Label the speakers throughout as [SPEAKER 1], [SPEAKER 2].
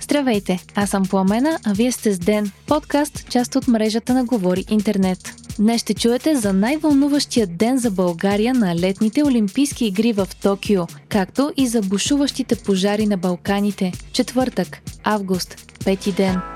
[SPEAKER 1] Здравейте, аз съм Пламена, а вие сте с Ден, подкаст, част от мрежата на Говори Интернет. Днес ще чуете за най-вълнуващия ден за България на летните Олимпийски игри в Токио, както и за бушуващите пожари на Балканите. Четвъртък, август, пети ден.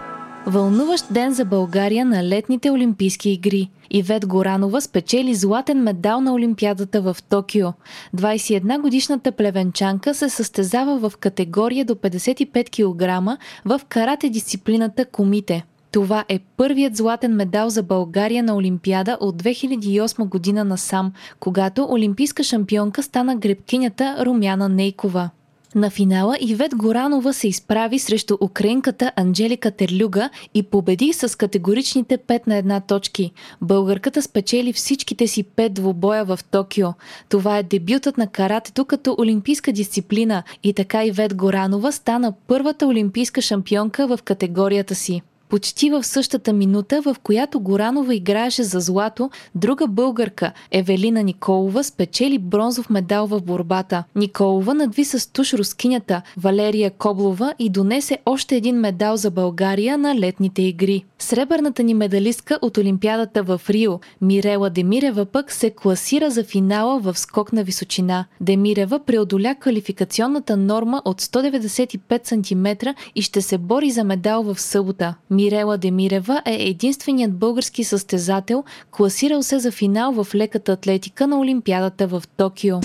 [SPEAKER 1] Вълнуващ ден за България на летните Олимпийски игри. Ивет Горанова спечели златен медал на Олимпиадата в Токио. 21-годишната плевенчанка се състезава в категория до 55 кг в карате дисциплината комите. Това е първият златен медал за България на Олимпиада от 2008 година насам, когато олимпийска шампионка стана гребкинята Румяна Нейкова. На финала Ивет Горанова се изправи срещу украинката Анджелика Терлюга и победи с категоричните 5 на една точки. Българката спечели всичките си 5 двубоя в Токио. Това е дебютът на каратето като олимпийска дисциплина и така Ивет Горанова стана първата олимпийска шампионка в категорията си. Почти в същата минута, в която Горанова играеше за злато, друга българка, Евелина Николова, спечели бронзов медал в борбата. Николова надви с туш рускинята Валерия Коблова и донесе още един медал за България на летните игри. Сребърната ни медалистка от Олимпиадата в Рио, Мирела Демирева пък се класира за финала в скок на височина. Демирева преодоля квалификационната норма от 195 см и ще се бори за медал в събота. Мирела Демирева е единственият български състезател, класирал се за финал в леката атлетика на Олимпиадата в Токио.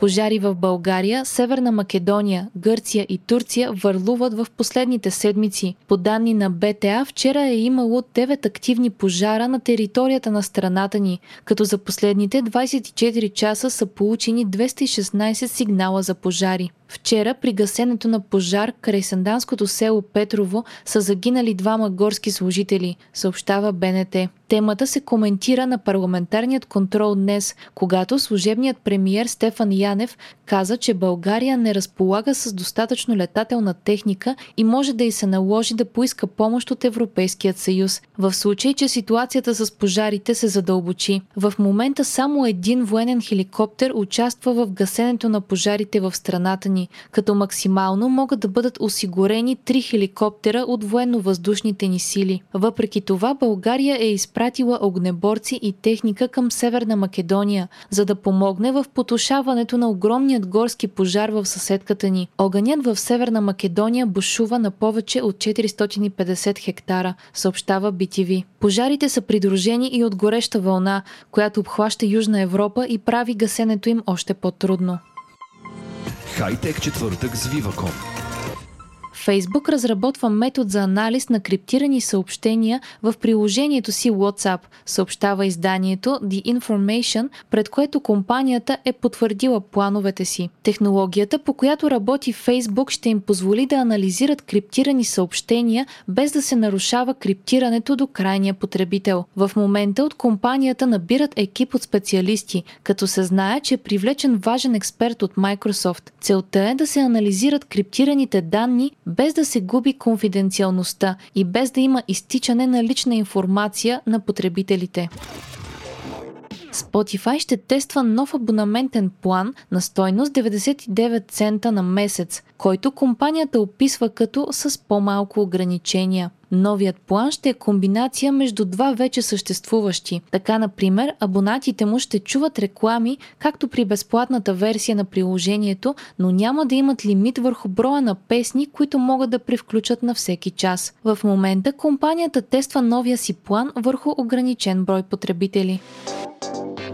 [SPEAKER 1] Пожари в България, Северна Македония, Гърция и Турция върлуват в последните седмици. По данни на БТА, вчера е имало 9 активни пожара на територията на страната ни, като за последните 24 часа са получени 216 сигнала за пожари. Вчера при гасенето на пожар край Санданското село Петрово са загинали двама горски служители, съобщава БНТ. Темата се коментира на парламентарният контрол днес, когато служебният премиер Стефан Янев каза, че България не разполага с достатъчно летателна техника и може да й се наложи да поиска помощ от Европейският съюз, в случай, че ситуацията с пожарите се задълбочи. В момента само един военен хеликоптер участва в гасенето на пожарите в страната ни, като максимално могат да бъдат осигурени три хеликоптера от военно-въздушните ни сили. Въпреки това, България е изпратила огнеборци и техника към Северна Македония, за да помогне в потушаването на огромния Големият горски пожар в съседката ни. Огънят в Северна Македония бушува на повече от 450 хектара, съобщава BTV. Пожарите са придружени и от гореща вълна, която обхваща Южна Европа и прави гасенето им още по-трудно.
[SPEAKER 2] Хайтек четвъртък с Viva.com
[SPEAKER 1] Фейсбук разработва метод за анализ на криптирани съобщения в приложението си WhatsApp, съобщава изданието The Information, пред което компанията е потвърдила плановете си. Технологията, по която работи Фейсбук, ще им позволи да анализират криптирани съобщения без да се нарушава криптирането до крайния потребител. В момента от компанията набират екип от специалисти, като се знае, че е привлечен важен експерт от Microsoft. Целта е да се анализират криптираните данни без да се губи конфиденциалността и без да има изтичане на лична информация на потребителите. Spotify ще тества нов абонаментен план на стойност 99 цента на месец, който компанията описва като с по-малко ограничения. Новият план ще е комбинация между два вече съществуващи. Така, например, абонатите му ще чуват реклами, както при безплатната версия на приложението, но няма да имат лимит върху броя на песни, които могат да превключат на всеки час. В момента компанията тества новия си план върху ограничен брой потребители.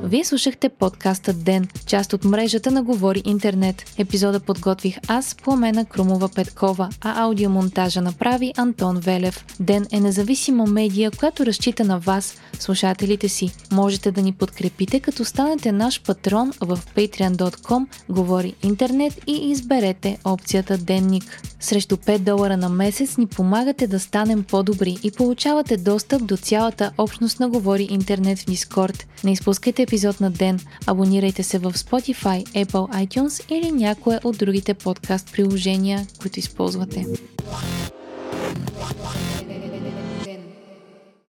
[SPEAKER 1] Вие слушахте подкаста Ден, част от мрежата на Говори Интернет. Епизода подготвих аз, Пламена Крумова Петкова, а аудиомонтажа направи Антон Велев. Ден е независима медия, която разчита на вас, слушателите си. Можете да ни подкрепите, като станете наш патрон в patreon.com, Говори Интернет и изберете опцията Денник. Срещу 5 долара на месец ни помагате да станем по-добри и получавате достъп до цялата общност на Говори Интернет в Дискорд. Не изпускайте епизод на ден, абонирайте се в Spotify, Apple iTunes или някое от другите подкаст приложения, които използвате.